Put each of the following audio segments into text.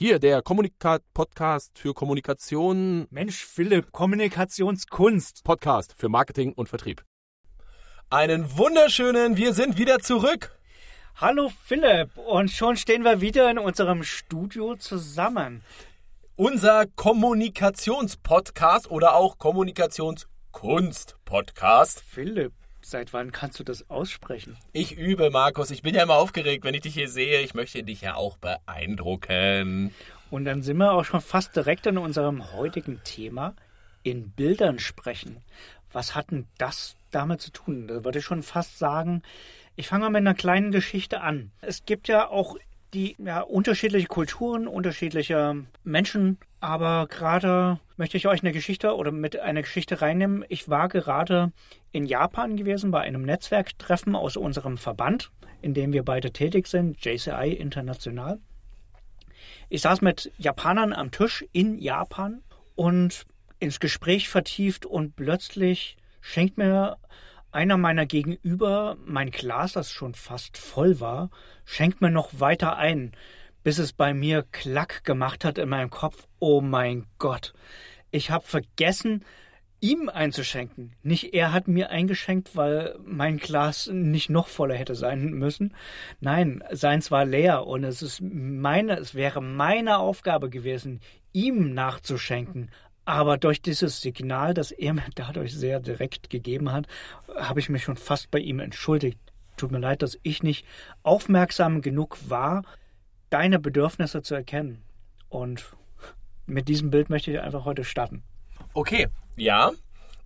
Hier, der Kommunikat-Podcast für Kommunikation. Mensch, Philipp, Kommunikationskunst. Podcast für Marketing und Vertrieb. Einen wunderschönen, wir sind wieder zurück. Hallo Philipp, und schon stehen wir wieder in unserem Studio zusammen. Unser Kommunikationspodcast oder auch Kommunikationskunst-Podcast. Philipp, seit wann kannst du das aussprechen? Ich übe, Markus. Ich bin ja immer aufgeregt, wenn ich dich hier sehe. Ich möchte dich ja auch beeindrucken. Und dann sind wir auch schon fast direkt in unserem heutigen Thema in Bildern sprechen. Was hat denn das damit zu tun? Da würde ich schon fast sagen, ich fange mal mit einer kleinen Geschichte an. Es gibt ja auch die ja, unterschiedliche Kulturen, unterschiedliche Menschen, aber gerade möchte ich euch eine Geschichte oder mit einer Geschichte reinnehmen. Ich war gerade in Japan gewesen bei einem Netzwerktreffen aus unserem Verband, in dem wir beide tätig sind, JCI International. Ich saß mit Japanern am Tisch in Japan und ins Gespräch vertieft und plötzlich schenkt mir einer meiner Gegenüber mein Glas, das schon fast voll war, schenkt mir noch weiter ein, bis es bei mir Klack gemacht hat in meinem Kopf. Oh mein Gott. Ich habe vergessen, ihm einzuschenken. Nicht er hat mir eingeschenkt, weil mein Glas nicht noch voller hätte sein müssen. Nein, seins war leer und es ist meine, es wäre meine Aufgabe gewesen, ihm nachzuschenken. Aber durch dieses Signal, das er mir dadurch sehr direkt gegeben hat, habe ich mich schon fast bei ihm entschuldigt. Tut mir leid, dass ich nicht aufmerksam genug war, deine Bedürfnisse zu erkennen. Und mit diesem Bild möchte ich einfach heute starten. Okay, ja.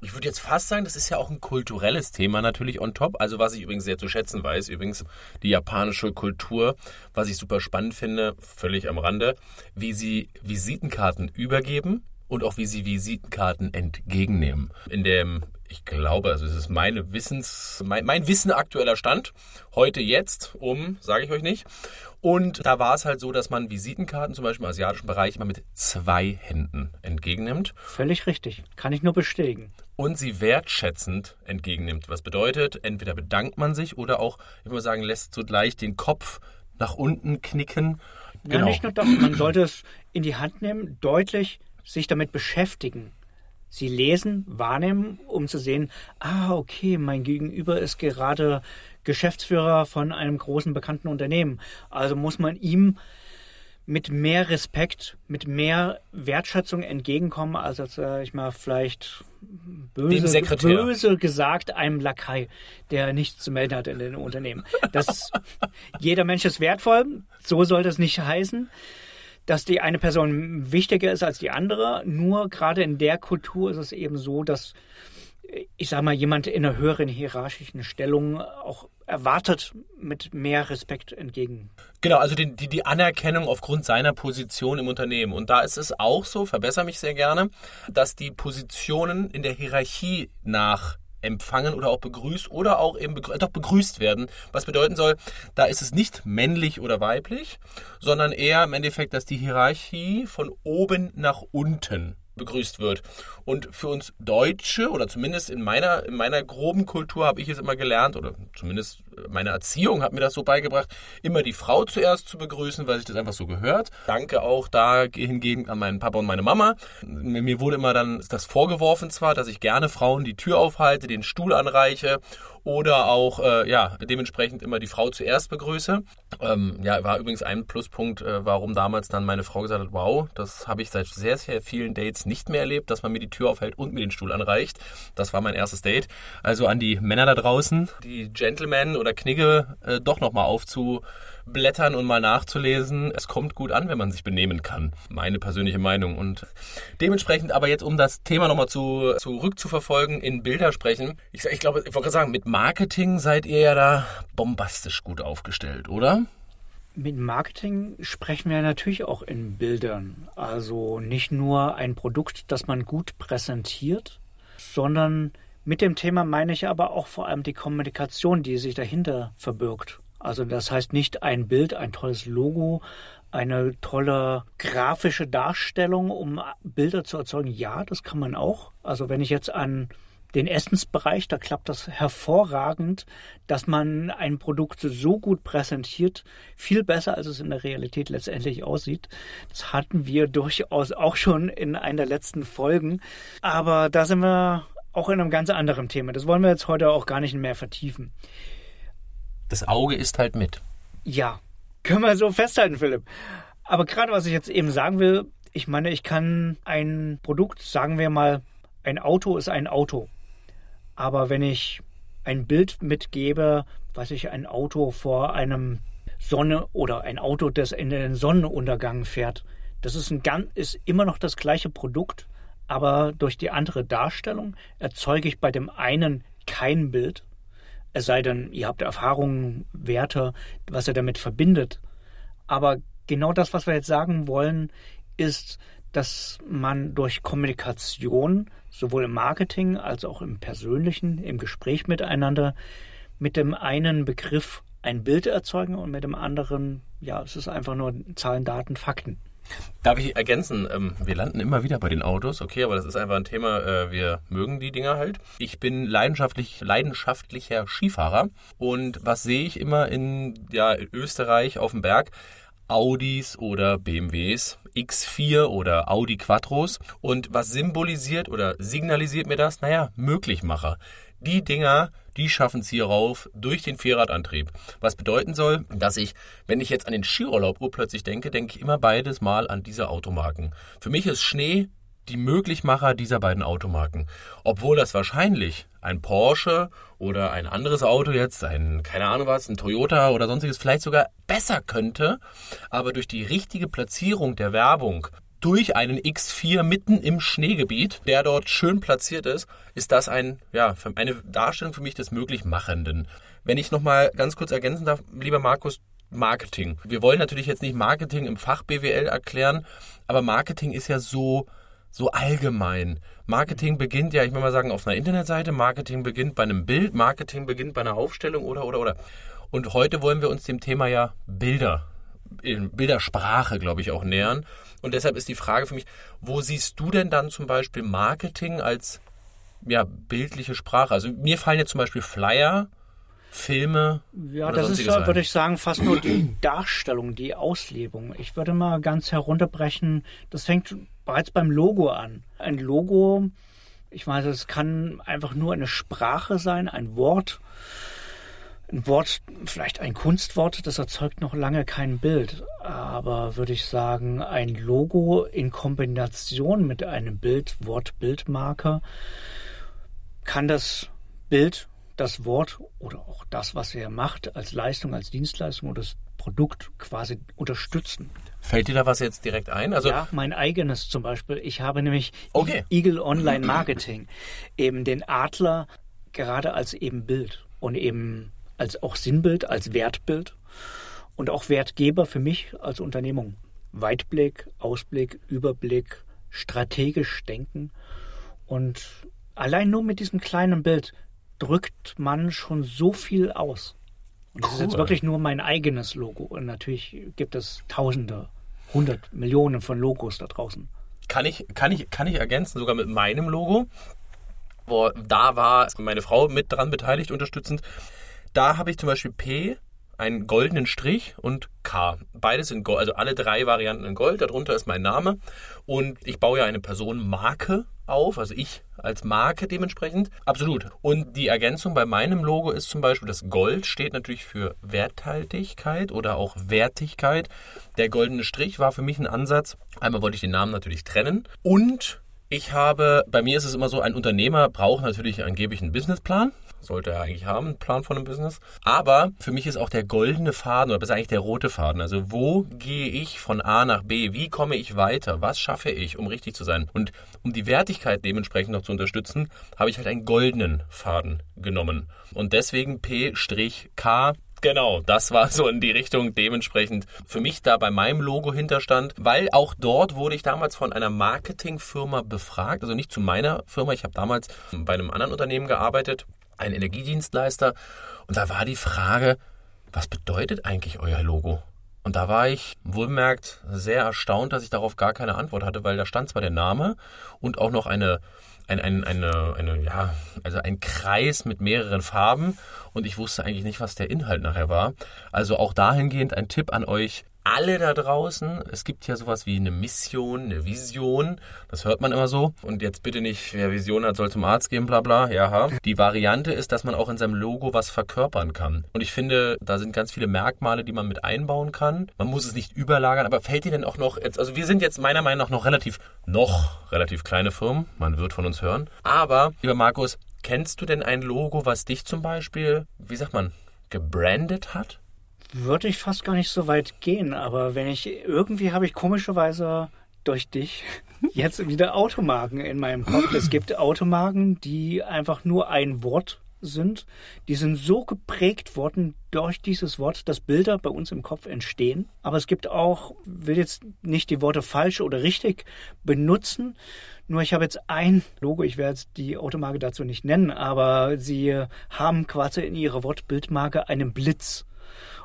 Ich würde jetzt fast sagen, das ist ja auch ein kulturelles Thema natürlich on top. Also was ich übrigens sehr zu schätzen weiß, übrigens die japanische Kultur, was ich super spannend finde, völlig am Rande, wie sie Visitenkarten übergeben und auch wie sie Visitenkarten entgegennehmen. In dem, ich glaube, also es ist meine Wissens, mein, mein Wissen aktueller Stand, heute jetzt, um, sage ich euch nicht. Und da war es halt so, dass man Visitenkarten zum Beispiel im asiatischen Bereich immer mit zwei Händen entgegennimmt. Völlig richtig, kann ich nur bestätigen. Und sie wertschätzend entgegennimmt. Was bedeutet, entweder bedankt man sich oder auch, ich würde sagen, lässt zugleich den Kopf nach unten knicken. Ja, genau. nicht nur das, man sollte es in die Hand nehmen, deutlich sich damit beschäftigen. Sie lesen, wahrnehmen, um zu sehen, ah, okay, mein Gegenüber ist gerade Geschäftsführer von einem großen bekannten Unternehmen. Also muss man ihm mit mehr Respekt, mit mehr Wertschätzung entgegenkommen, als jetzt, äh, ich mal, vielleicht böse, böse gesagt einem Lakai, der nichts zu melden hat in den Unternehmen. Das, jeder Mensch ist wertvoll, so soll das nicht heißen dass die eine Person wichtiger ist als die andere. Nur gerade in der Kultur ist es eben so, dass ich sage mal, jemand in einer höheren hierarchischen Stellung auch erwartet mit mehr Respekt entgegen. Genau, also die, die, die Anerkennung aufgrund seiner Position im Unternehmen. Und da ist es auch so, verbessere mich sehr gerne, dass die Positionen in der Hierarchie nach empfangen oder auch begrüßt oder auch eben begrü doch begrüßt werden. Was bedeuten soll, da ist es nicht männlich oder weiblich, sondern eher im Endeffekt, dass die Hierarchie von oben nach unten begrüßt wird. Und für uns Deutsche, oder zumindest in meiner, in meiner groben Kultur habe ich es immer gelernt, oder zumindest meine Erziehung hat mir das so beigebracht, immer die Frau zuerst zu begrüßen, weil sich das einfach so gehört. Danke auch da hingegen an meinen Papa und meine Mama. Mir wurde immer dann das vorgeworfen zwar, dass ich gerne Frauen die Tür aufhalte, den Stuhl anreiche oder auch äh, ja dementsprechend immer die Frau zuerst begrüße. Ähm, ja, war übrigens ein Pluspunkt, äh, warum damals dann meine Frau gesagt hat, wow, das habe ich seit sehr, sehr vielen Dates nicht mehr erlebt, dass man mir die Tür aufhält und mir den Stuhl anreicht. Das war mein erstes Date. Also an die Männer da draußen, die Gentlemen oder Knigge äh, doch nochmal aufzublättern und mal nachzulesen. Es kommt gut an, wenn man sich benehmen kann. Meine persönliche Meinung. Und dementsprechend aber jetzt, um das Thema nochmal zu, zurückzuverfolgen, in Bilder sprechen. Ich, ich glaube, ich wollte gerade sagen, mit Marketing seid ihr ja da bombastisch gut aufgestellt, oder? Mit Marketing sprechen wir natürlich auch in Bildern. Also nicht nur ein Produkt, das man gut präsentiert, sondern mit dem Thema meine ich aber auch vor allem die Kommunikation, die sich dahinter verbirgt. Also das heißt nicht ein Bild, ein tolles Logo, eine tolle grafische Darstellung, um Bilder zu erzeugen. Ja, das kann man auch. Also wenn ich jetzt an den Essensbereich, da klappt das hervorragend, dass man ein Produkt so gut präsentiert, viel besser, als es in der Realität letztendlich aussieht. Das hatten wir durchaus auch schon in einer der letzten Folgen. Aber da sind wir auch in einem ganz anderen Thema. Das wollen wir jetzt heute auch gar nicht mehr vertiefen. Das Auge ist halt mit. Ja, können wir so festhalten, Philipp. Aber gerade was ich jetzt eben sagen will, ich meine, ich kann ein Produkt, sagen wir mal, ein Auto ist ein Auto. Aber wenn ich ein Bild mitgebe, was ich ein Auto vor einem Sonne oder ein Auto, das in den Sonnenuntergang fährt, das ist, ein, ist immer noch das gleiche Produkt, aber durch die andere Darstellung erzeuge ich bei dem einen kein Bild, es sei denn, ihr habt Erfahrungen, Werte, was ihr damit verbindet. Aber genau das, was wir jetzt sagen wollen, ist, dass man durch Kommunikation sowohl im Marketing als auch im persönlichen, im Gespräch miteinander mit dem einen Begriff ein Bild erzeugen und mit dem anderen, ja, es ist einfach nur Zahlen, Daten, Fakten. Darf ich ergänzen? Ähm, wir landen immer wieder bei den Autos, okay, aber das ist einfach ein Thema, äh, wir mögen die Dinger halt. Ich bin leidenschaftlich, leidenschaftlicher Skifahrer und was sehe ich immer in, ja, in Österreich auf dem Berg? Audis oder BMWs, X4 oder Audi Quattros. Und was symbolisiert oder signalisiert mir das? Naja, Möglichmacher. Die Dinger, die schaffen es hier rauf durch den Vierradantrieb. Was bedeuten soll, dass ich, wenn ich jetzt an den Skiurlaub urplötzlich denke, denke ich immer beides mal an diese Automarken. Für mich ist Schnee die Möglichmacher dieser beiden Automarken. Obwohl das wahrscheinlich ein Porsche oder ein anderes Auto jetzt, ein, keine Ahnung was, ein Toyota oder sonstiges vielleicht sogar besser könnte, aber durch die richtige Platzierung der Werbung durch einen X4 mitten im Schneegebiet, der dort schön platziert ist, ist das ein, ja, eine Darstellung für mich des Möglichmachenden. Wenn ich nochmal ganz kurz ergänzen darf, lieber Markus, Marketing. Wir wollen natürlich jetzt nicht Marketing im Fach BWL erklären, aber Marketing ist ja so, so allgemein. Marketing beginnt ja, ich will mal sagen, auf einer Internetseite, Marketing beginnt bei einem Bild, Marketing beginnt bei einer Aufstellung oder, oder, oder. Und heute wollen wir uns dem Thema ja Bilder, Bildersprache, glaube ich, auch nähern. Und deshalb ist die Frage für mich, wo siehst du denn dann zum Beispiel Marketing als ja, bildliche Sprache? Also mir fallen jetzt zum Beispiel Flyer, Filme. Ja, das ist, würde ich sagen, fast nur die Darstellung, die Auslebung. Ich würde mal ganz herunterbrechen, das fängt bereits beim Logo an. Ein Logo, ich weiß, es kann einfach nur eine Sprache sein, ein Wort. Ein Wort, vielleicht ein Kunstwort, das erzeugt noch lange kein Bild. Aber würde ich sagen, ein Logo in Kombination mit einem Bild, Wort, Bildmarker kann das Bild das Wort oder auch das, was er macht, als Leistung, als Dienstleistung oder das Produkt quasi unterstützen. Fällt dir da was jetzt direkt ein? Also ja, mein eigenes zum Beispiel. Ich habe nämlich okay. Eagle Online Marketing eben den Adler gerade als eben Bild und eben als auch Sinnbild, als Wertbild und auch Wertgeber für mich als Unternehmung. Weitblick, Ausblick, Überblick, strategisch denken und allein nur mit diesem kleinen Bild drückt man schon so viel aus. Und das cool. ist jetzt wirklich nur mein eigenes Logo. Und natürlich gibt es Tausende, hundert Millionen von Logos da draußen. Kann ich, kann ich, kann ich ergänzen, sogar mit meinem Logo. Wo, da war meine Frau mit dran beteiligt, unterstützend. Da habe ich zum Beispiel P, einen goldenen Strich und K. Beides in Gold, also alle drei Varianten in Gold. Darunter ist mein Name. Und ich baue ja eine Personenmarke auf, also ich als Marke dementsprechend. Absolut. Und die Ergänzung bei meinem Logo ist zum Beispiel, das Gold steht natürlich für Werthaltigkeit oder auch Wertigkeit. Der goldene Strich war für mich ein Ansatz. Einmal wollte ich den Namen natürlich trennen und ich habe, bei mir ist es immer so, ein Unternehmer braucht natürlich angeblich einen Businessplan sollte er eigentlich haben, einen Plan von einem Business. Aber für mich ist auch der goldene Faden oder besser eigentlich der rote Faden. Also wo gehe ich von A nach B? Wie komme ich weiter? Was schaffe ich, um richtig zu sein? Und um die Wertigkeit dementsprechend noch zu unterstützen, habe ich halt einen goldenen Faden genommen. Und deswegen P-K Genau, das war so in die Richtung dementsprechend für mich da bei meinem Logo hinterstand, weil auch dort wurde ich damals von einer Marketingfirma befragt, also nicht zu meiner Firma, ich habe damals bei einem anderen Unternehmen gearbeitet ein Energiedienstleister. Und da war die Frage, was bedeutet eigentlich euer Logo? Und da war ich wohlmerkt sehr erstaunt, dass ich darauf gar keine Antwort hatte, weil da stand zwar der Name und auch noch eine, ein, ein, eine, eine, ja, also ein Kreis mit mehreren Farben und ich wusste eigentlich nicht, was der Inhalt nachher war. Also auch dahingehend ein Tipp an euch, alle da draußen, es gibt ja sowas wie eine Mission, eine Vision, das hört man immer so. Und jetzt bitte nicht, wer Vision hat, soll zum Arzt gehen, bla bla, ja. Die Variante ist, dass man auch in seinem Logo was verkörpern kann. Und ich finde, da sind ganz viele Merkmale, die man mit einbauen kann. Man muss es nicht überlagern, aber fällt dir denn auch noch, also wir sind jetzt meiner Meinung nach noch relativ, noch relativ kleine Firmen, man wird von uns hören. Aber, lieber Markus, kennst du denn ein Logo, was dich zum Beispiel, wie sagt man, gebrandet hat? Würde ich fast gar nicht so weit gehen, aber wenn ich irgendwie habe ich komischerweise durch dich jetzt wieder Automarken in meinem Kopf. Es gibt Automarken, die einfach nur ein Wort sind. Die sind so geprägt worden durch dieses Wort, dass Bilder bei uns im Kopf entstehen. Aber es gibt auch, will jetzt nicht die Worte falsch oder richtig benutzen. Nur ich habe jetzt ein Logo, ich werde jetzt die Automarke dazu nicht nennen, aber sie haben quasi in ihrer Wortbildmarke einen Blitz.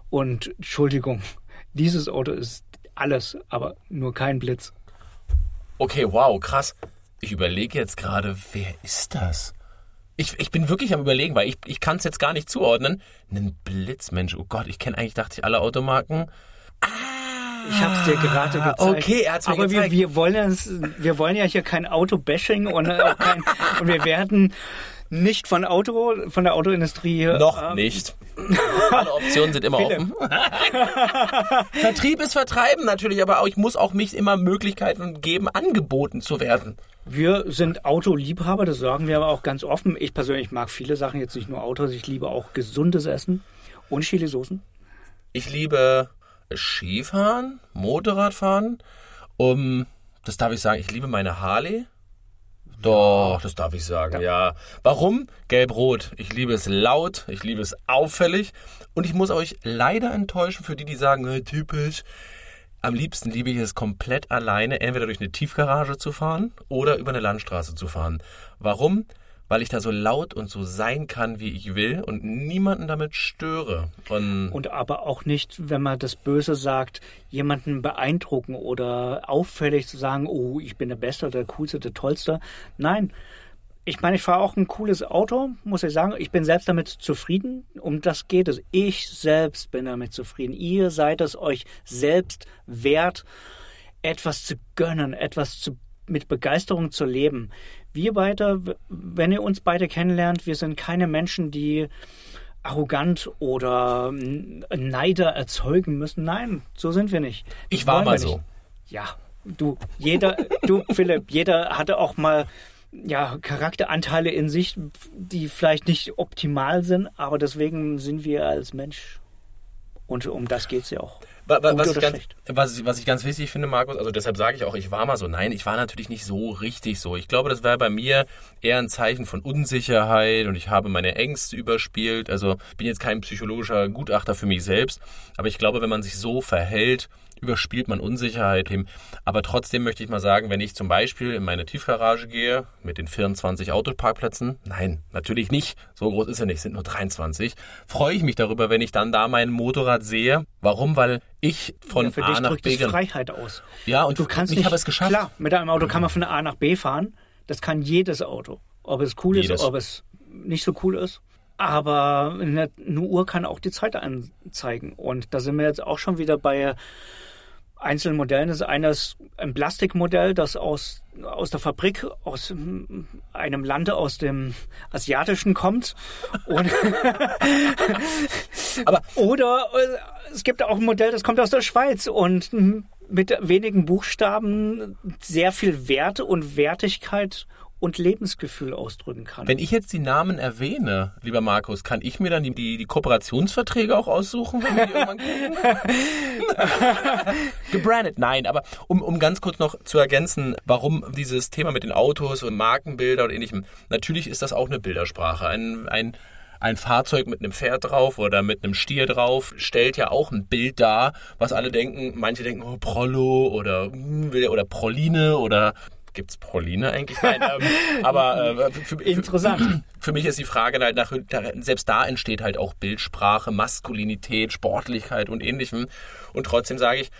Und Entschuldigung, dieses Auto ist alles, aber nur kein Blitz. Okay, wow, krass. Ich überlege jetzt gerade, wer ist das? Ich, ich bin wirklich am überlegen, weil ich, ich kann es jetzt gar nicht zuordnen. Ein Blitz, Mensch, oh Gott, ich kenne eigentlich, dachte ich, alle Automarken. Ah, ich habe es dir gerade gezeigt. Okay, er hat's mir Aber gezeigt. Wir, wir, wollen wir wollen ja hier kein Auto-Bashing und, kein, und wir werden nicht von Auto, von der Autoindustrie. Noch ähm, nicht. Alle Optionen sind immer offen. Vertrieb ist Vertreiben natürlich, aber auch, ich muss auch mich immer Möglichkeiten geben, angeboten zu werden. Wir sind Autoliebhaber, das sagen wir aber auch ganz offen. Ich persönlich mag viele Sachen, jetzt nicht nur Autos, ich liebe auch gesundes Essen und Chili-Soßen. Ich liebe Skifahren, Motorradfahren. Um, das darf ich sagen, ich liebe meine Harley. Doch, das darf ich sagen, ja. ja. Warum? Gelb-Rot. Ich liebe es laut, ich liebe es auffällig. Und ich muss euch leider enttäuschen für die, die sagen, hey, typisch. Am liebsten liebe ich es komplett alleine, entweder durch eine Tiefgarage zu fahren oder über eine Landstraße zu fahren. Warum? Weil ich da so laut und so sein kann, wie ich will und niemanden damit störe. Und, und aber auch nicht, wenn man das Böse sagt, jemanden beeindrucken oder auffällig zu sagen, oh, ich bin der Beste, der Coolste, der Tollste. Nein. Ich meine, ich fahre auch ein cooles Auto, muss ich sagen. Ich bin selbst damit zufrieden. Um das geht es. Ich selbst bin damit zufrieden. Ihr seid es euch selbst wert, etwas zu gönnen, etwas zu mit Begeisterung zu leben. Wir beide, wenn ihr uns beide kennenlernt, wir sind keine Menschen, die arrogant oder Neider erzeugen müssen. Nein, so sind wir nicht. Ich war mal so. Ja, du, jeder, du, Philipp, jeder hatte auch mal ja, Charakteranteile in sich, die vielleicht nicht optimal sind, aber deswegen sind wir als Mensch. Und um das geht es ja auch. Was ich, ganz, was, was ich, ganz, wichtig finde, Markus, also deshalb sage ich auch, ich war mal so. Nein, ich war natürlich nicht so richtig so. Ich glaube, das wäre bei mir eher ein Zeichen von Unsicherheit und ich habe meine Ängste überspielt. Also ich bin jetzt kein psychologischer Gutachter für mich selbst, aber ich glaube, wenn man sich so verhält, überspielt man Unsicherheit. Aber trotzdem möchte ich mal sagen, wenn ich zum Beispiel in meine Tiefgarage gehe mit den 24 Autoparkplätzen, nein, natürlich nicht, so groß ist er nicht, sind nur 23, freue ich mich darüber, wenn ich dann da mein Motorrad sehe. Warum? Weil ich von ja, für A dich nach B das Freiheit aus. Ja, und du kannst ich habe es geschafft. Klar, mit einem Auto kann man von A nach B fahren. Das kann jedes Auto. Ob es cool jedes. ist, ob es nicht so cool ist. Aber eine, Uhr kann auch die Zeit anzeigen. Und da sind wir jetzt auch schon wieder bei einzelnen Modellen. Das ist eines ein Plastikmodell, das aus, aus der Fabrik, aus einem Lande aus dem Asiatischen kommt. Aber oder äh, es gibt auch ein Modell, das kommt aus der Schweiz und mit wenigen Buchstaben sehr viel Werte und Wertigkeit und Lebensgefühl ausdrücken kann. Wenn ich jetzt die Namen erwähne, lieber Markus, kann ich mir dann die, die, die Kooperationsverträge auch aussuchen, wenn wir die irgendwann Gebrandet, nein, aber um, um ganz kurz noch zu ergänzen, warum dieses Thema mit den Autos und Markenbilder und ähnlichem, natürlich ist das auch eine Bildersprache. Ein, ein ein Fahrzeug mit einem Pferd drauf oder mit einem Stier drauf stellt ja auch ein Bild dar, was alle denken, manche denken, oh, Prollo oder, hm, oder Proline oder gibt es Proline eigentlich? Nein, ähm, aber äh, für, interessant. Für, für, mich ist die Frage halt nach, selbst da entsteht halt auch Bildsprache, Maskulinität, Sportlichkeit und ähnlichem. Und trotzdem sage ich,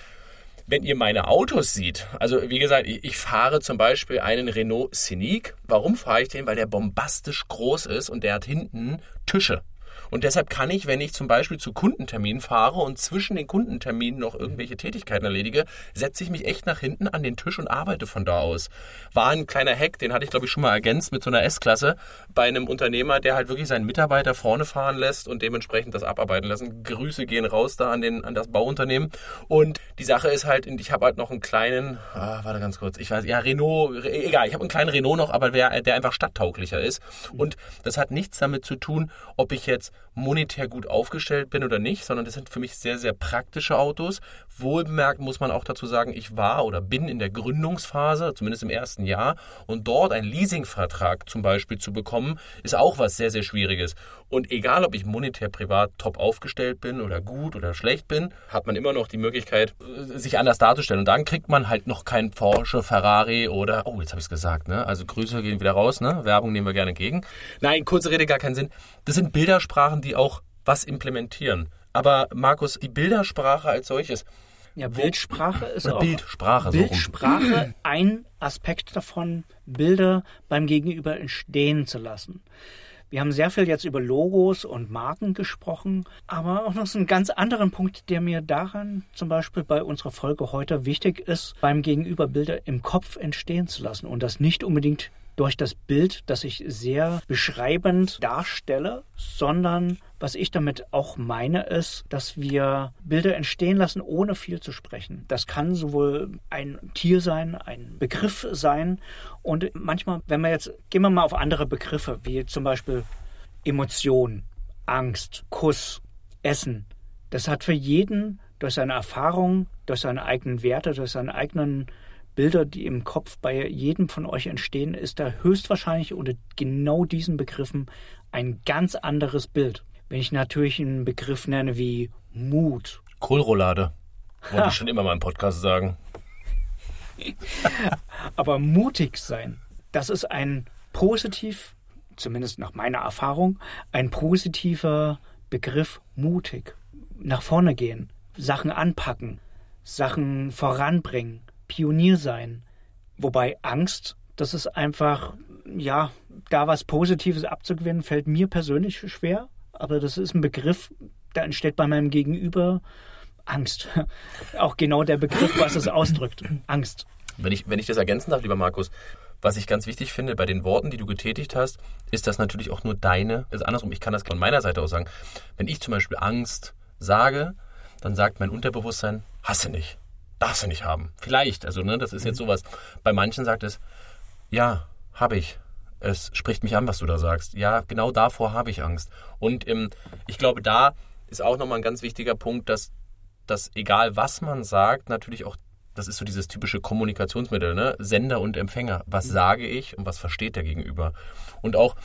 Wenn ihr meine Autos seht, also wie gesagt, ich, ich fahre zum Beispiel einen Renault Scenic. Warum fahre ich den? Weil der bombastisch groß ist und der hat hinten Tische. Und deshalb kann ich, wenn ich zum Beispiel zu Kundenterminen fahre und zwischen den Kundenterminen noch irgendwelche Tätigkeiten erledige, setze ich mich echt nach hinten an den Tisch und arbeite von da aus. War ein kleiner Hack, den hatte ich glaube ich schon mal ergänzt mit so einer S-Klasse bei einem Unternehmer, der halt wirklich seinen Mitarbeiter vorne fahren lässt und dementsprechend das abarbeiten lassen. Grüße gehen raus da an, den, an das Bauunternehmen. Und die Sache ist halt, ich habe halt noch einen kleinen, ah, warte ganz kurz, ich weiß, ja, Renault, egal, ich habe einen kleinen Renault noch, aber der, der einfach stadttauglicher ist. Und das hat nichts damit zu tun, ob ich jetzt monetär gut aufgestellt bin oder nicht, sondern das sind für mich sehr, sehr praktische Autos. Wohlbemerkt muss man auch dazu sagen, ich war oder bin in der Gründungsphase, zumindest im ersten Jahr, und dort einen Leasingvertrag zum Beispiel zu bekommen, ist auch was sehr, sehr Schwieriges. Und egal, ob ich monetär privat top aufgestellt bin oder gut oder schlecht bin, hat man immer noch die Möglichkeit, äh, sich anders darzustellen. Und dann kriegt man halt noch kein Porsche, Ferrari oder, oh, jetzt habe ich es gesagt, ne? Also Grüße gehen wieder raus, ne? Werbung nehmen wir gerne entgegen. Nein, kurze Rede, gar keinen Sinn. Das sind Bildersprachen, die auch was implementieren. Aber Markus, die Bildersprache als solches, ja, Bildsprache ist auch Bildsprache, Bildsprache so ein Aspekt davon, Bilder beim Gegenüber entstehen zu lassen. Wir haben sehr viel jetzt über Logos und Marken gesprochen, aber auch noch so einen ganz anderen Punkt, der mir daran zum Beispiel bei unserer Folge heute wichtig ist, beim Gegenüber Bilder im Kopf entstehen zu lassen und das nicht unbedingt durch das Bild, das ich sehr beschreibend darstelle, sondern was ich damit auch meine, ist, dass wir Bilder entstehen lassen, ohne viel zu sprechen. Das kann sowohl ein Tier sein, ein Begriff sein und manchmal, wenn wir jetzt, gehen wir mal auf andere Begriffe, wie zum Beispiel Emotion, Angst, Kuss, Essen. Das hat für jeden durch seine Erfahrung, durch seine eigenen Werte, durch seine eigenen Bilder, die im Kopf bei jedem von euch entstehen, ist da höchstwahrscheinlich unter genau diesen Begriffen ein ganz anderes Bild. Wenn ich natürlich einen Begriff nenne wie Mut. Kohlroulade. Wollte ich schon immer mal im Podcast sagen. Aber mutig sein, das ist ein positiv, zumindest nach meiner Erfahrung, ein positiver Begriff mutig. Nach vorne gehen, Sachen anpacken, Sachen voranbringen, Pionier sein. Wobei Angst, das ist einfach, ja, da was Positives abzugewinnen, fällt mir persönlich schwer. Aber das ist ein Begriff, da entsteht bei meinem Gegenüber Angst. Auch genau der Begriff, was es ausdrückt. Angst. Wenn ich, wenn ich das ergänzen darf, lieber Markus, was ich ganz wichtig finde bei den Worten, die du getätigt hast, ist das natürlich auch nur deine. Also andersrum, ich kann das von meiner Seite aus sagen. Wenn ich zum Beispiel Angst sage, dann sagt mein Unterbewusstsein, hasse nicht darfst du nicht haben. Vielleicht, also ne, das ist jetzt mhm. sowas. Bei manchen sagt es, ja, habe ich. Es spricht mich an, was du da sagst. Ja, genau davor habe ich Angst. Und ähm, ich glaube, da ist auch nochmal ein ganz wichtiger Punkt, dass, dass egal was man sagt, natürlich auch, das ist so dieses typische Kommunikationsmittel, ne? Sender und Empfänger. Was mhm. sage ich und was versteht der Gegenüber? Und auch,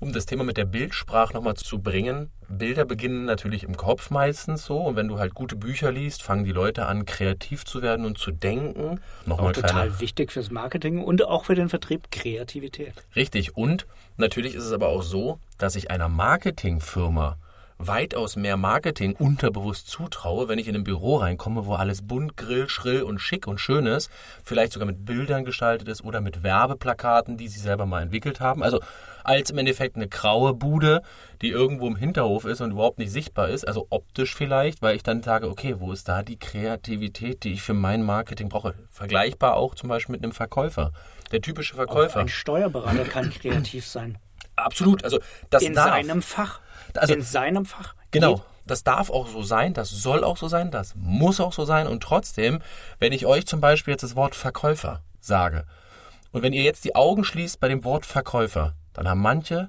um das Thema mit der Bildsprache nochmal zu bringen, Bilder beginnen natürlich im Kopf meistens so. Und wenn du halt gute Bücher liest, fangen die Leute an, kreativ zu werden und zu denken. Nochmal auch total kleine... wichtig fürs Marketing und auch für den Vertrieb Kreativität. Richtig. Und natürlich ist es aber auch so, dass ich einer Marketingfirma weitaus mehr Marketing unterbewusst zutraue, wenn ich in ein Büro reinkomme, wo alles bunt, grill, schrill und schick und schön ist, vielleicht sogar mit Bildern gestaltet ist oder mit Werbeplakaten, die sie selber mal entwickelt haben. Also als im Endeffekt eine graue Bude, die irgendwo im Hinterhof ist und überhaupt nicht sichtbar ist, also optisch vielleicht, weil ich dann sage, okay, wo ist da die Kreativität, die ich für mein Marketing brauche? Vergleichbar auch zum Beispiel mit einem Verkäufer. Der typische Verkäufer. Auch ein Steuerberater kann kreativ sein. Absolut, also das In darf. seinem Fach. Also, in seinem Fach. Genau. Das darf auch so sein, das soll auch so sein, das muss auch so sein. Und trotzdem, wenn ich euch zum Beispiel jetzt das Wort Verkäufer sage, und wenn ihr jetzt die Augen schließt bei dem Wort Verkäufer, dann haben manche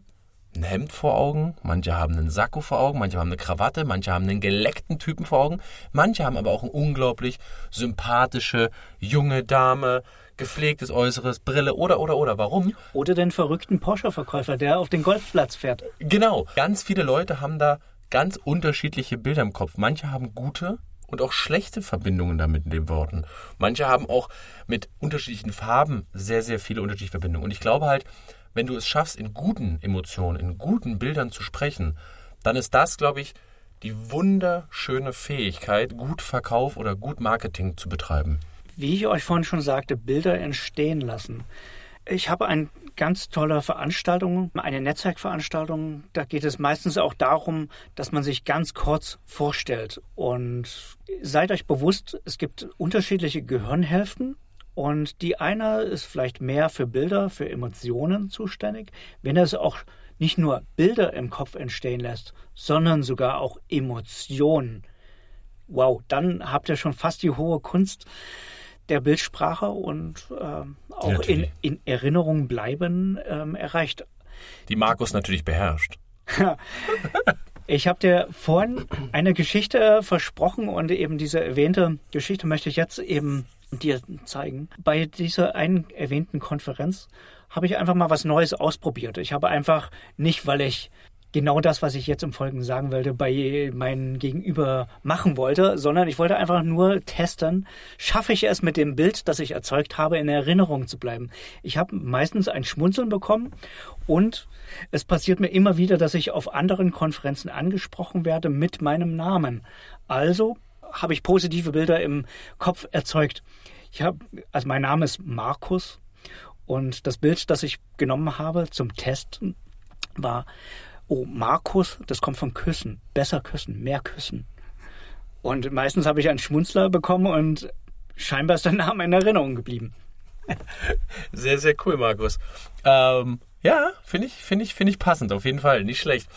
ein Hemd vor Augen, manche haben einen Sakko vor Augen, manche haben eine Krawatte, manche haben einen geleckten Typen vor Augen, manche haben aber auch eine unglaublich sympathische junge Dame, gepflegtes Äußeres, Brille oder oder oder. Warum? Oder den verrückten Porsche-Verkäufer, der auf den Golfplatz fährt. Genau. Ganz viele Leute haben da ganz unterschiedliche Bilder im Kopf. Manche haben gute und auch schlechte Verbindungen damit in den Worten. Manche haben auch mit unterschiedlichen Farben sehr, sehr viele unterschiedliche Verbindungen. Und ich glaube halt, wenn du es schaffst, in guten Emotionen, in guten Bildern zu sprechen, dann ist das, glaube ich, die wunderschöne Fähigkeit, gut Verkauf oder gut Marketing zu betreiben? Wie ich euch vorhin schon sagte, Bilder entstehen lassen. Ich habe eine ganz tolle Veranstaltung, eine Netzwerkveranstaltung. Da geht es meistens auch darum, dass man sich ganz kurz vorstellt. Und seid euch bewusst, es gibt unterschiedliche Gehirnhälften. Und die eine ist vielleicht mehr für Bilder, für Emotionen zuständig. Wenn es auch nicht nur Bilder im Kopf entstehen lässt, sondern sogar auch Emotionen. Wow, dann habt ihr schon fast die hohe Kunst der Bildsprache und ähm, auch in, in, Erinnerung bleiben ähm, erreicht. Die Markus natürlich beherrscht. ich habe dir vorhin eine Geschichte versprochen und eben diese erwähnte Geschichte möchte ich jetzt eben dir zeigen. Bei dieser einen erwähnten Konferenz habe ich einfach mal was Neues ausprobiert. Ich habe einfach nicht, weil ich genau das, was ich jetzt im Folgenden sagen wollte, bei meinem Gegenüber machen wollte, sondern ich wollte einfach nur testen, schaffe ich es mit dem Bild, das ich erzeugt habe, in Erinnerung zu bleiben. Ich habe meistens ein Schmunzeln bekommen und es passiert mir immer wieder, dass ich auf anderen Konferenzen angesprochen werde mit meinem Namen. Also habe ich positive Bilder im Kopf erzeugt. Ich habe, also mein Name ist Markus und das Bild, das ich genommen habe zum Testen, war, oh, Markus, das kommt von Küssen. Besser küssen, mehr küssen. Und meistens habe ich einen Schmunzler bekommen und scheinbar ist der Name in Erinnerung geblieben. Sehr, sehr cool, Markus. Ähm, ja, finde ich, finde ich, finde ich passend, auf jeden Fall, nicht schlecht.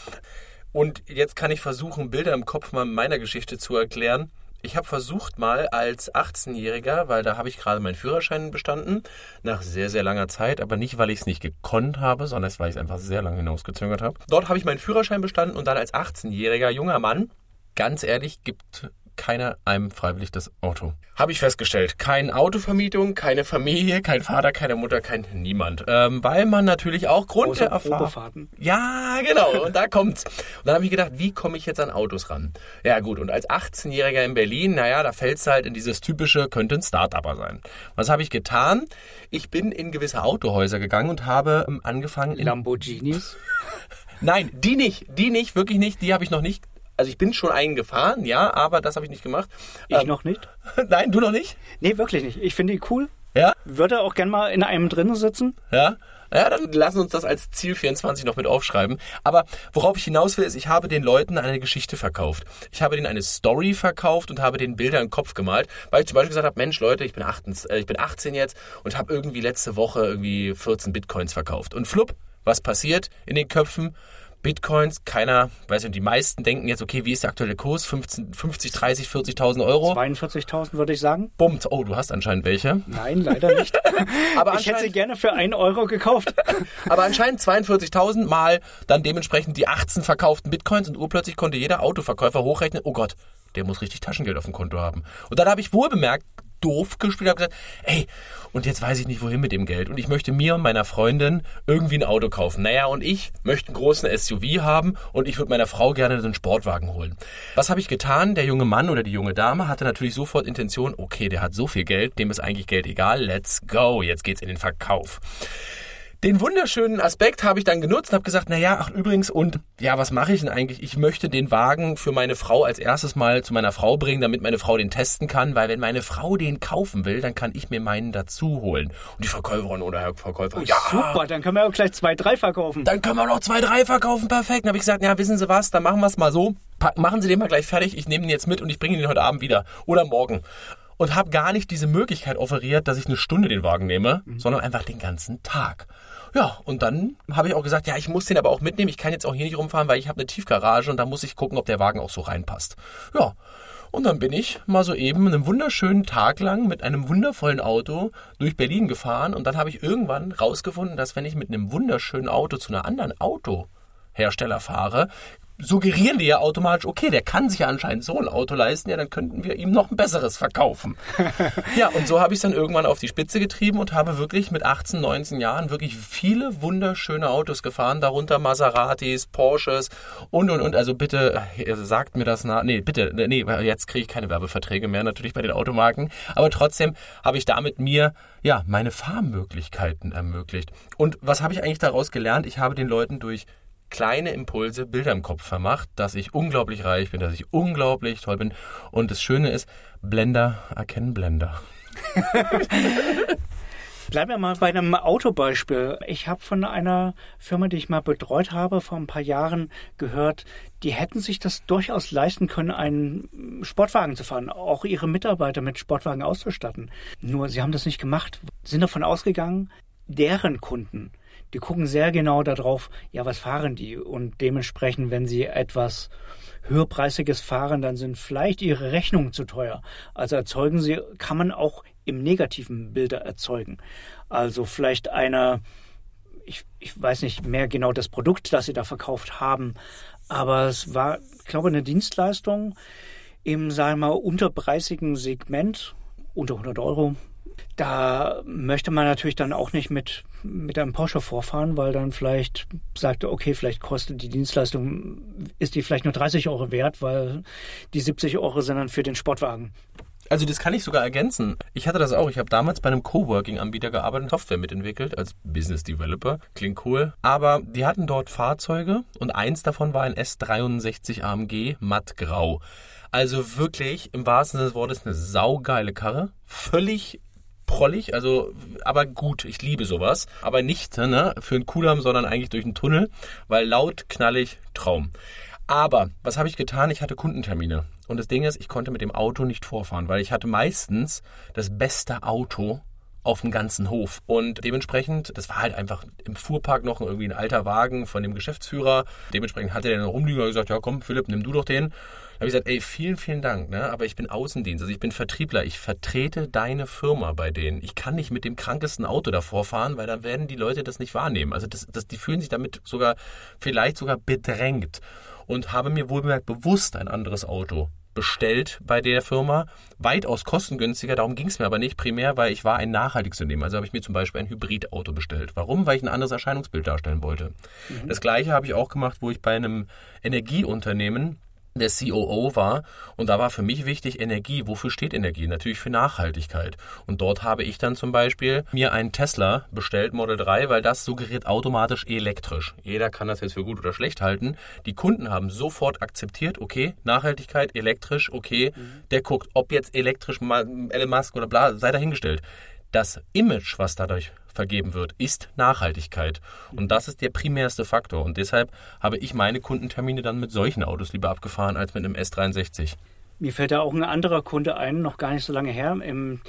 Und jetzt kann ich versuchen, Bilder im Kopf mal meiner Geschichte zu erklären. Ich habe versucht mal als 18-Jähriger, weil da habe ich gerade meinen Führerschein bestanden, nach sehr, sehr langer Zeit, aber nicht, weil ich es nicht gekonnt habe, sondern weil ich es einfach sehr lange hinausgezögert habe. Dort habe ich meinen Führerschein bestanden und dann als 18-jähriger junger Mann, ganz ehrlich, gibt keiner einem freiwillig das Auto. Habe ich festgestellt. Keine Autovermietung, keine Familie, kein Vater, keine Mutter, kein niemand. Ähm, weil man natürlich auch Grund der Erfahrung... Ja, genau. Und da kommt's. Und dann habe ich gedacht, wie komme ich jetzt an Autos ran? Ja gut, und als 18-Jähriger in Berlin, naja, da fällt's halt in dieses typische, könnte ein Start-Upper sein. Was habe ich getan? Ich bin in gewisse Autohäuser gegangen und habe ähm, angefangen... Lamborghinis? Nein, die nicht, die nicht, wirklich nicht, die habe ich noch nicht also ich bin schon einen gefahren, ja, aber das habe ich nicht gemacht. Ich ähm, noch nicht. Nein, du noch nicht? Nee, wirklich nicht. Ich finde die cool. Ja? Würde auch gern mal in einem drinnen sitzen. Ja? Ja, dann lassen uns das als Ziel 24 noch mit aufschreiben. Aber worauf ich hinaus will, ist, ich habe den Leuten eine Geschichte verkauft. Ich habe denen eine Story verkauft und habe den Bilder im Kopf gemalt, weil ich zum Beispiel gesagt habe, Mensch Leute, ich bin 18, äh, ich bin 18 jetzt und habe irgendwie letzte Woche irgendwie 14 Bitcoins verkauft. Und flupp, was passiert in den Köpfen? Bitcoins, keiner, weiß nicht, die meisten denken jetzt, okay, wie ist der aktuelle Kurs? 15, 50, 30, 40.000 Euro? 42.000 würde ich sagen. Bummt. Oh, du hast anscheinend welche. Nein, leider nicht. Aber ich hätte sie gerne für einen Euro gekauft. Aber anscheinend 42.000 mal dann dementsprechend die 18 verkauften Bitcoins und urplötzlich konnte jeder Autoverkäufer hochrechnen, oh Gott, der muss richtig Taschengeld auf dem Konto haben. Und dann habe ich wohl bemerkt, doof gespielt, habe gesagt, ey, und jetzt weiß ich nicht, wohin mit dem Geld. Und ich möchte mir und meiner Freundin irgendwie ein Auto kaufen. Naja, und ich möchte einen großen SUV haben und ich würde meiner Frau gerne einen Sportwagen holen. Was habe ich getan? Der junge Mann oder die junge Dame hatte natürlich sofort Intention, okay, der hat so viel Geld, dem ist eigentlich Geld egal, let's go, jetzt geht's in den Verkauf. Den wunderschönen Aspekt habe ich dann genutzt und habe gesagt, na ja, ach übrigens und ja, was mache ich denn eigentlich? Ich möchte den Wagen für meine Frau als erstes mal zu meiner Frau bringen, damit meine Frau den testen kann, weil wenn meine Frau den kaufen will, dann kann ich mir meinen dazu holen. Und die Verkäuferin oder Herr Verkäufer, oh, ja, super, dann können wir auch gleich zwei, drei verkaufen. Dann können wir noch zwei, drei verkaufen, perfekt. Dann habe ich gesagt, ja, wissen Sie was, dann machen wir es mal so. machen Sie den mal gleich fertig, ich nehme ihn jetzt mit und ich bringe ihn heute Abend wieder oder morgen und habe gar nicht diese Möglichkeit offeriert, dass ich eine Stunde den Wagen nehme, mhm. sondern einfach den ganzen Tag. Ja, und dann habe ich auch gesagt, ja, ich muss den aber auch mitnehmen. Ich kann jetzt auch hier nicht rumfahren, weil ich habe eine Tiefgarage und da muss ich gucken, ob der Wagen auch so reinpasst. Ja, und dann bin ich mal so eben einen wunderschönen Tag lang mit einem wundervollen Auto durch Berlin gefahren und dann habe ich irgendwann rausgefunden, dass wenn ich mit einem wunderschönen Auto zu einer anderen Autohersteller fahre, suggerieren die ja automatisch, okay, der kann sich ja anscheinend so ein Auto leisten, ja, dann könnten wir ihm noch ein besseres verkaufen. ja, und so habe ich es dann irgendwann auf die Spitze getrieben und habe wirklich mit 18, 19 Jahren wirklich viele wunderschöne Autos gefahren, darunter Maseratis, Porsches und und und. Also bitte äh, sagt mir das nach. Nee, bitte, nee, jetzt kriege ich keine Werbeverträge mehr, natürlich bei den Automarken. Aber trotzdem habe ich damit mir ja meine Fahrmöglichkeiten ermöglicht. Und was habe ich eigentlich daraus gelernt? Ich habe den Leuten durch kleine Impulse Bilder im Kopf vermacht, dass ich unglaublich reich bin, dass ich unglaublich toll bin. Und das Schöne ist, Blender erkennen Blender. Bleiben wir mal bei einem Autobeispiel. Ich habe von einer Firma, die ich mal betreut habe, vor ein paar Jahren gehört, die hätten sich das durchaus leisten können, einen Sportwagen zu fahren, auch ihre Mitarbeiter mit Sportwagen auszustatten. Nur sie haben das nicht gemacht, sind davon ausgegangen, deren Kunden, die gucken sehr genau darauf, ja, was fahren die? Und dementsprechend, wenn sie etwas höherpreisiges fahren, dann sind vielleicht ihre Rechnungen zu teuer. Also erzeugen sie, kann man auch im negativen Bilder erzeugen. Also vielleicht eine, ich, ich weiß nicht mehr genau das Produkt, das sie da verkauft haben, aber es war, ich glaube, eine Dienstleistung im, sagen wir mal, unterpreisigen Segment, unter 100 Euro. Da möchte man natürlich dann auch nicht mit, mit einem Porsche vorfahren, weil dann vielleicht sagt, okay, vielleicht kostet die Dienstleistung, ist die vielleicht nur 30 Euro wert, weil die 70 Euro sind dann für den Sportwagen. Also das kann ich sogar ergänzen. Ich hatte das auch. Ich habe damals bei einem Coworking-Anbieter gearbeitet, Software mitentwickelt als Business Developer. Klingt cool. Aber die hatten dort Fahrzeuge und eins davon war ein S63 AMG mattgrau. Also wirklich im wahrsten Sinne des Wortes eine saugeile Karre. Völlig prollig, also aber gut, ich liebe sowas. Aber nicht ne, für einen Kudamm, sondern eigentlich durch einen Tunnel, weil laut, knallig, Traum. Aber was habe ich getan? Ich hatte Kundentermine. Und das Ding ist, ich konnte mit dem Auto nicht vorfahren, weil ich hatte meistens das beste Auto auf dem ganzen Hof. Und dementsprechend, das war halt einfach im Fuhrpark noch irgendwie ein alter Wagen von dem Geschäftsführer. Dementsprechend hatte der dann rumliegen und gesagt, ja komm Philipp, nimm du doch den. Habe ich gesagt, ey, vielen, vielen Dank, ne? aber ich bin Außendienst, also ich bin Vertriebler, ich vertrete deine Firma bei denen. Ich kann nicht mit dem krankesten Auto davor fahren, weil dann werden die Leute das nicht wahrnehmen. Also das, das, die fühlen sich damit sogar, vielleicht sogar bedrängt und habe mir wohlbemerkt bewusst ein anderes Auto bestellt bei der Firma, weitaus kostengünstiger. Darum ging es mir aber nicht primär, weil ich war ein nachhaltiges Unternehmen. Also habe ich mir zum Beispiel ein Hybridauto bestellt. Warum? Weil ich ein anderes Erscheinungsbild darstellen wollte. Mhm. Das gleiche habe ich auch gemacht, wo ich bei einem Energieunternehmen der COO war. Und da war für mich wichtig Energie. Wofür steht Energie? Natürlich für Nachhaltigkeit. Und dort habe ich dann zum Beispiel mir einen Tesla bestellt, Model 3, weil das suggeriert automatisch elektrisch. Jeder kann das jetzt für gut oder schlecht halten. Die Kunden haben sofort akzeptiert, okay, Nachhaltigkeit, elektrisch, okay. Mhm. Der guckt, ob jetzt elektrisch, Elon Musk oder bla, sei dahingestellt. Das Image, was dadurch vergeben wird, ist Nachhaltigkeit. Und das ist der primärste Faktor. Und deshalb habe ich meine Kundentermine dann mit solchen Autos lieber abgefahren als mit einem S63. Mir fällt da auch ein anderer Kunde ein, noch gar nicht so lange her, im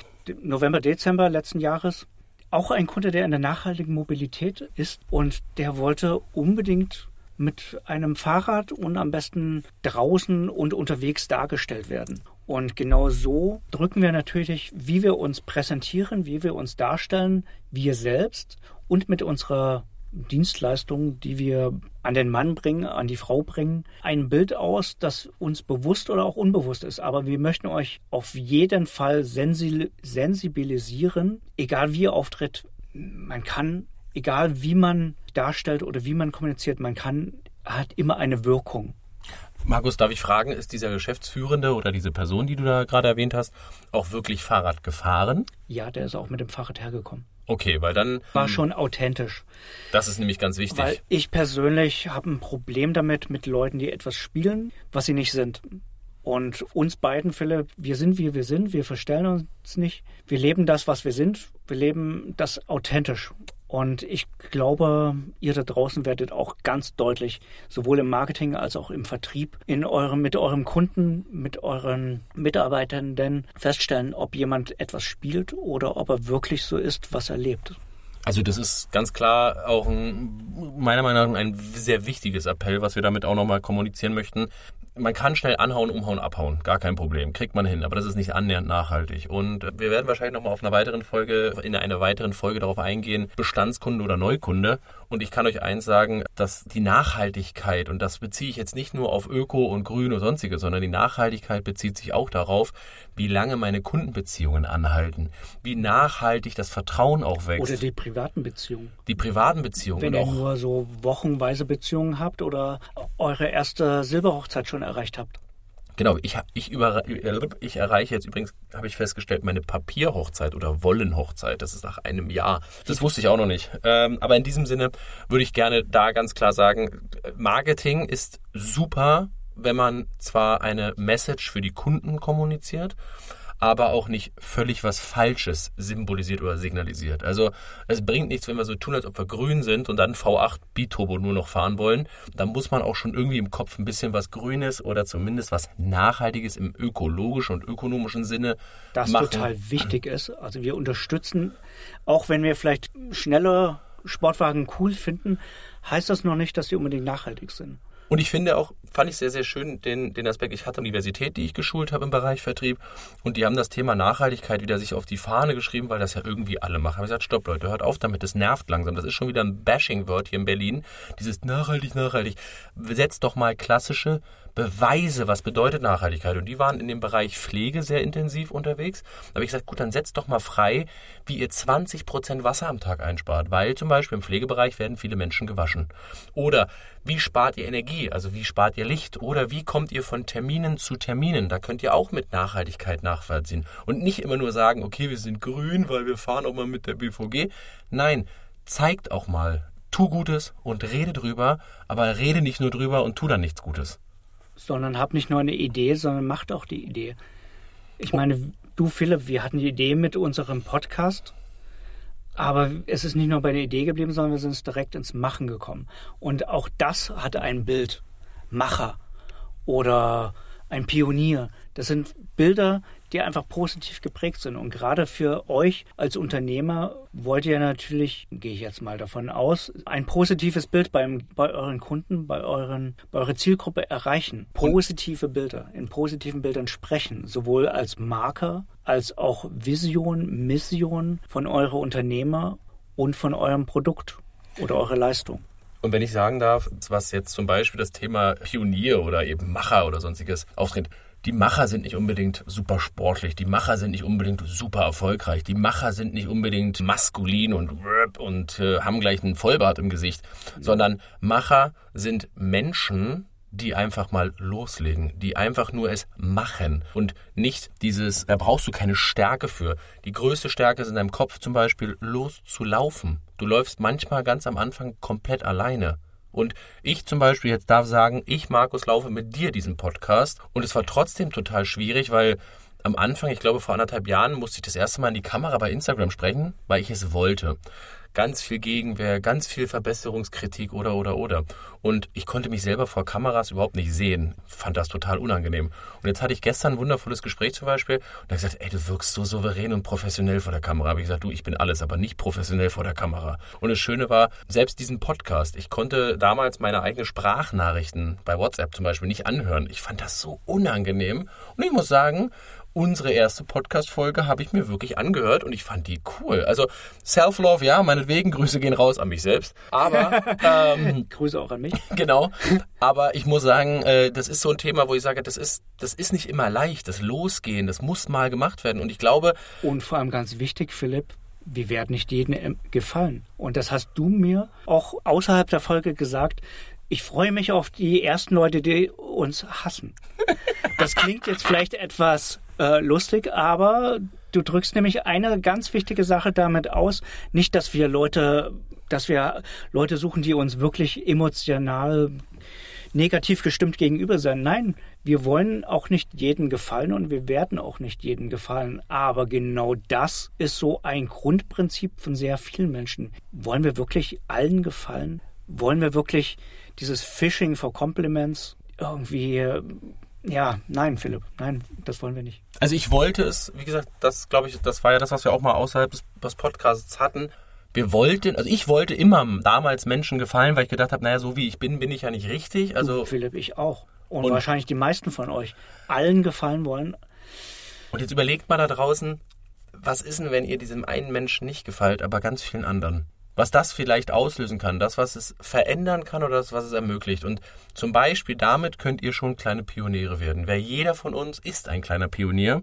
November, Dezember letzten Jahres. Auch ein Kunde, der in der nachhaltigen Mobilität ist und der wollte unbedingt mit einem Fahrrad und am besten draußen und unterwegs dargestellt werden. Und genau so drücken wir natürlich, wie wir uns präsentieren, wie wir uns darstellen, wir selbst und mit unserer Dienstleistung, die wir an den Mann bringen, an die Frau bringen, ein Bild aus, das uns bewusst oder auch unbewusst ist. Aber wir möchten euch auf jeden Fall sensibilisieren, egal wie ihr auftritt. Man kann, egal wie man darstellt oder wie man kommuniziert, man kann, hat immer eine Wirkung. Markus, darf ich fragen, ist dieser Geschäftsführende oder diese Person, die du da gerade erwähnt hast, auch wirklich Fahrrad gefahren? Ja, der ist auch mit dem Fahrrad hergekommen. Okay, weil dann. War schon authentisch. Das ist nämlich ganz wichtig. Weil ich persönlich habe ein Problem damit, mit Leuten, die etwas spielen, was sie nicht sind. Und uns beiden, Philipp, wir sind wie wir sind, wir verstellen uns nicht. Wir leben das, was wir sind. Wir leben das authentisch. Und ich glaube, ihr da draußen werdet auch ganz deutlich, sowohl im Marketing als auch im Vertrieb, in eurem, mit eurem Kunden, mit euren Mitarbeitern denn feststellen, ob jemand etwas spielt oder ob er wirklich so ist, was er lebt. Also das ist ganz klar auch ein, meiner Meinung nach ein sehr wichtiges Appell, was wir damit auch nochmal kommunizieren möchten man kann schnell anhauen, umhauen, abhauen. Gar kein Problem. Kriegt man hin. Aber das ist nicht annähernd nachhaltig. Und wir werden wahrscheinlich nochmal auf einer weiteren Folge, in einer weiteren Folge darauf eingehen, Bestandskunde oder Neukunde. Und ich kann euch eins sagen, dass die Nachhaltigkeit, und das beziehe ich jetzt nicht nur auf Öko und Grün und sonstige, sondern die Nachhaltigkeit bezieht sich auch darauf, wie lange meine Kundenbeziehungen anhalten, wie nachhaltig das Vertrauen auch wächst. Oder die privaten Beziehungen. Die privaten Beziehungen. Wenn ihr nur so wochenweise Beziehungen habt oder eure erste Silberhochzeit schon erreicht habt. Genau, ich, ich, über, ich erreiche jetzt übrigens, habe ich festgestellt, meine Papierhochzeit oder Wollenhochzeit. Das ist nach einem Jahr. Das wusste ich auch noch nicht. Ähm, aber in diesem Sinne würde ich gerne da ganz klar sagen, Marketing ist super, wenn man zwar eine Message für die Kunden kommuniziert, aber auch nicht völlig was Falsches symbolisiert oder signalisiert. Also es bringt nichts, wenn wir so tun, als ob wir grün sind und dann V8 Biturbo nur noch fahren wollen. Da muss man auch schon irgendwie im Kopf ein bisschen was Grünes oder zumindest was Nachhaltiges im ökologischen und ökonomischen Sinne das machen. total wichtig ist. Also wir unterstützen, auch wenn wir vielleicht schnelle Sportwagen cool finden, heißt das noch nicht, dass sie unbedingt nachhaltig sind. Und ich finde auch, fand ich sehr, sehr schön den, den Aspekt, ich hatte Universität, die ich geschult habe im Bereich Vertrieb und die haben das Thema Nachhaltigkeit wieder sich auf die Fahne geschrieben, weil das ja irgendwie alle machen. Ich habe gesagt, stopp Leute, hört auf damit, das nervt langsam. Das ist schon wieder ein Bashing-Wort hier in Berlin. Dieses nachhaltig, nachhaltig. Setzt doch mal klassische Beweise, was bedeutet Nachhaltigkeit. Und die waren in dem Bereich Pflege sehr intensiv unterwegs. Da habe ich gesagt, gut, dann setzt doch mal frei, wie ihr 20 Prozent Wasser am Tag einspart. Weil zum Beispiel im Pflegebereich werden viele Menschen gewaschen. Oder wie spart ihr Energie? Also wie spart ihr Licht? Oder wie kommt ihr von Terminen zu Terminen? Da könnt ihr auch mit Nachhaltigkeit nachvollziehen. Und nicht immer nur sagen, okay, wir sind grün, weil wir fahren auch mal mit der BVG. Nein, zeigt auch mal, tu Gutes und rede drüber, aber rede nicht nur drüber und tu dann nichts Gutes sondern hab nicht nur eine Idee, sondern macht auch die Idee. Ich meine, du Philipp, wir hatten die Idee mit unserem Podcast, aber es ist nicht nur bei der Idee geblieben, sondern wir sind direkt ins Machen gekommen. Und auch das hat ein Bild. Macher oder ein Pionier. Das sind Bilder, die einfach positiv geprägt sind. Und gerade für euch als Unternehmer wollt ihr natürlich, gehe ich jetzt mal davon aus, ein positives Bild beim, bei euren Kunden, bei, euren, bei eurer Zielgruppe erreichen. Positive Bilder, in positiven Bildern sprechen, sowohl als Marker als auch Vision, Mission von eurer Unternehmer und von eurem Produkt oder eurer Leistung. Und wenn ich sagen darf, was jetzt zum Beispiel das Thema Pionier oder eben Macher oder sonstiges auftritt, die Macher sind nicht unbedingt super sportlich, die Macher sind nicht unbedingt super erfolgreich, die Macher sind nicht unbedingt maskulin und und äh, haben gleich einen Vollbart im Gesicht, sondern Macher sind Menschen, die einfach mal loslegen, die einfach nur es machen und nicht dieses, da brauchst du keine Stärke für. Die größte Stärke ist in deinem Kopf zum Beispiel loszulaufen. Du läufst manchmal ganz am Anfang komplett alleine. Und ich zum Beispiel jetzt darf sagen, ich, Markus, laufe mit dir diesen Podcast. Und es war trotzdem total schwierig, weil am Anfang, ich glaube vor anderthalb Jahren, musste ich das erste Mal in die Kamera bei Instagram sprechen, weil ich es wollte ganz viel Gegenwehr, ganz viel Verbesserungskritik oder oder oder. Und ich konnte mich selber vor Kameras überhaupt nicht sehen. Fand das total unangenehm. Und jetzt hatte ich gestern ein wundervolles Gespräch zum Beispiel und da gesagt, ey, du wirkst so souverän und professionell vor der Kamera. Habe ich gesagt, du, ich bin alles, aber nicht professionell vor der Kamera. Und das Schöne war, selbst diesen Podcast, ich konnte damals meine eigenen Sprachnachrichten bei WhatsApp zum Beispiel nicht anhören. Ich fand das so unangenehm. Und ich muss sagen, unsere erste Podcast-Folge habe ich mir wirklich angehört und ich fand die cool. Also Self-Love, ja, meinetwegen, Grüße gehen raus an mich selbst. Aber ähm, Grüße auch an mich. Genau. Aber ich muss sagen, äh, das ist so ein Thema, wo ich sage, das ist, das ist nicht immer leicht. Das Losgehen, das muss mal gemacht werden. Und ich glaube. Und vor allem ganz wichtig, Philipp, wir werden nicht jedem gefallen. Und das hast du mir auch außerhalb der Folge gesagt. Ich freue mich auf die ersten Leute, die uns hassen. Das klingt jetzt vielleicht etwas äh, lustig, aber du drückst nämlich eine ganz wichtige Sache damit aus. Nicht, dass wir Leute, dass wir Leute suchen, die uns wirklich emotional negativ gestimmt gegenüber sein. Nein, wir wollen auch nicht jeden gefallen und wir werden auch nicht jeden gefallen. Aber genau das ist so ein Grundprinzip von sehr vielen Menschen. Wollen wir wirklich allen gefallen? Wollen wir wirklich dieses Phishing for Compliments irgendwie ja, nein, Philipp, nein, das wollen wir nicht. Also ich wollte es, wie gesagt, das glaube ich, das war ja das, was wir auch mal außerhalb des, des Podcasts hatten. Wir wollten, also ich wollte immer damals Menschen gefallen, weil ich gedacht habe, naja, so wie ich bin, bin ich ja nicht richtig. Also du, Philipp, ich auch. Und, und wahrscheinlich die meisten von euch allen gefallen wollen. Und jetzt überlegt mal da draußen, was ist denn, wenn ihr diesem einen Menschen nicht gefällt, aber ganz vielen anderen? Was das vielleicht auslösen kann, das, was es verändern kann oder das, was es ermöglicht. Und zum Beispiel damit könnt ihr schon kleine Pioniere werden. Wer jeder von uns ist ein kleiner Pionier.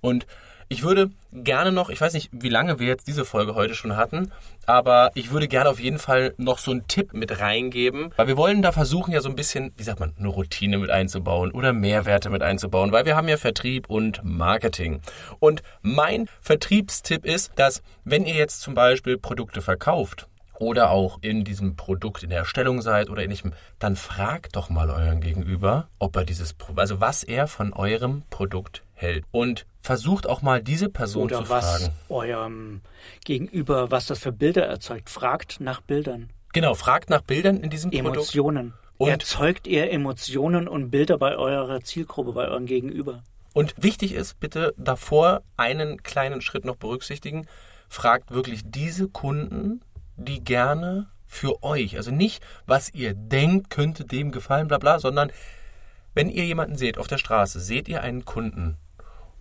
Und Ich würde gerne noch, ich weiß nicht, wie lange wir jetzt diese Folge heute schon hatten, aber ich würde gerne auf jeden Fall noch so einen Tipp mit reingeben, weil wir wollen da versuchen ja so ein bisschen, wie sagt man, eine Routine mit einzubauen oder Mehrwerte mit einzubauen, weil wir haben ja Vertrieb und Marketing. Und mein Vertriebstipp ist, dass wenn ihr jetzt zum Beispiel Produkte verkauft, oder auch in diesem Produkt in der Erstellung seid oder ähnlichem, dann fragt doch mal euren Gegenüber, ob er dieses, also was er von eurem Produkt hält. Und versucht auch mal diese Person Oder zu was fragen. eurem Gegenüber, was das für Bilder erzeugt. Fragt nach Bildern. Genau, fragt nach Bildern in diesem Produkt. Emotionen. Und- Erzeugt ihr Emotionen und Bilder bei eurer Zielgruppe, bei eurem Gegenüber? Und wichtig ist bitte davor einen kleinen Schritt noch berücksichtigen. Fragt wirklich diese Kunden, die gerne für euch, also nicht, was ihr denkt, könnte dem gefallen, bla bla, sondern wenn ihr jemanden seht auf der Straße, seht ihr einen Kunden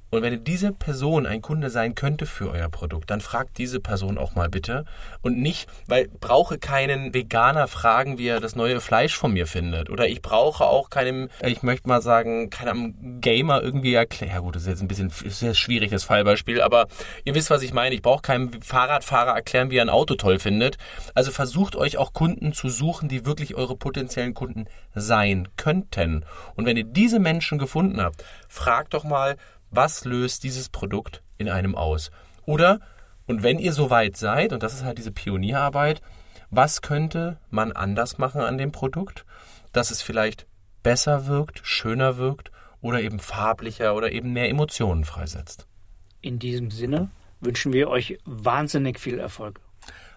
und wenn diese Person ein Kunde sein könnte für euer Produkt, dann fragt diese Person auch mal bitte und nicht, weil brauche keinen Veganer fragen, wie er das neue Fleisch von mir findet oder ich brauche auch keinem, ich möchte mal sagen, keinem Gamer irgendwie erklären. Ja gut, das ist jetzt ein bisschen sehr schwierig das Fallbeispiel, aber ihr wisst, was ich meine. Ich brauche keinem Fahrradfahrer erklären, wie er ein Auto toll findet. Also versucht euch auch Kunden zu suchen, die wirklich eure potenziellen Kunden sein könnten. Und wenn ihr diese Menschen gefunden habt, fragt doch mal, was löst dieses Produkt in einem aus? Oder, und wenn ihr soweit seid, und das ist halt diese Pionierarbeit, was könnte man anders machen an dem Produkt, dass es vielleicht besser wirkt, schöner wirkt oder eben farblicher oder eben mehr Emotionen freisetzt? In diesem Sinne wünschen wir euch wahnsinnig viel Erfolg.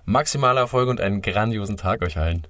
Maximaler Erfolg und einen grandiosen Tag euch allen.